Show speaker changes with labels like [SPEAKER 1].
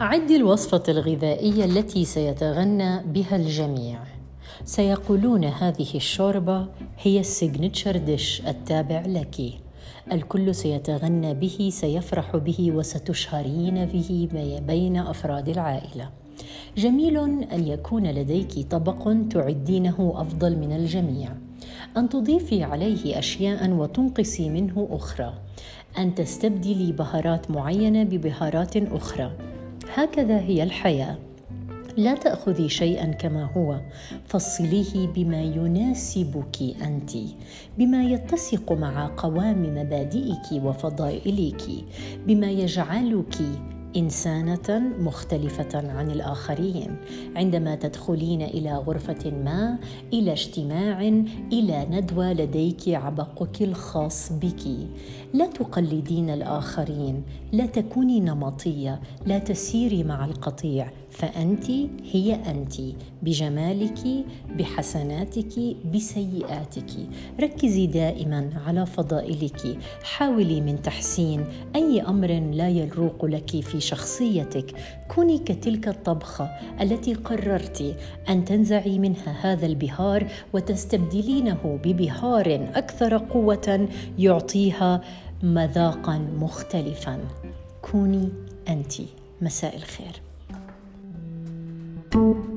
[SPEAKER 1] أعدي الوصفة الغذائية التي سيتغنى بها الجميع. سيقولون هذه الشوربة هي السيجنتشر ديش التابع لك. الكل سيتغنى به سيفرح به وستشهرين به بين أفراد العائلة. جميل أن يكون لديك طبق تعدينه أفضل من الجميع. أن تضيفي عليه أشياء وتنقصي منه أخرى. أن تستبدلي بهارات معينة ببهارات أخرى. هكذا هي الحياة. لا تأخذي شيئا كما هو. فصليه بما يناسبك أنت بما يتسق مع قوام مبادئك وفضائلك بما يجعلك إنسانة مختلفة عن الآخرين عندما تدخلين إلى غرفة ما إلى اجتماع إلى ندوة لديك عبقك الخاص بك. لا تقلدين الآخرين لا تكوني نمطية لا تسيري مع القطيع. فانت هي انت بجمالك بحسناتك بسيئاتك. ركزي دائما على فضائلك. حاولي من تحسين أي أمر لا يروق لك في شخصيتك. كوني كتلك الطبخة التي قررت أن تنزعي منها هذا البهار وتستبدلينه ببهار أكثر قوة يعطيها مذاقا مختلفا. كوني انت. مساء الخير. Thank you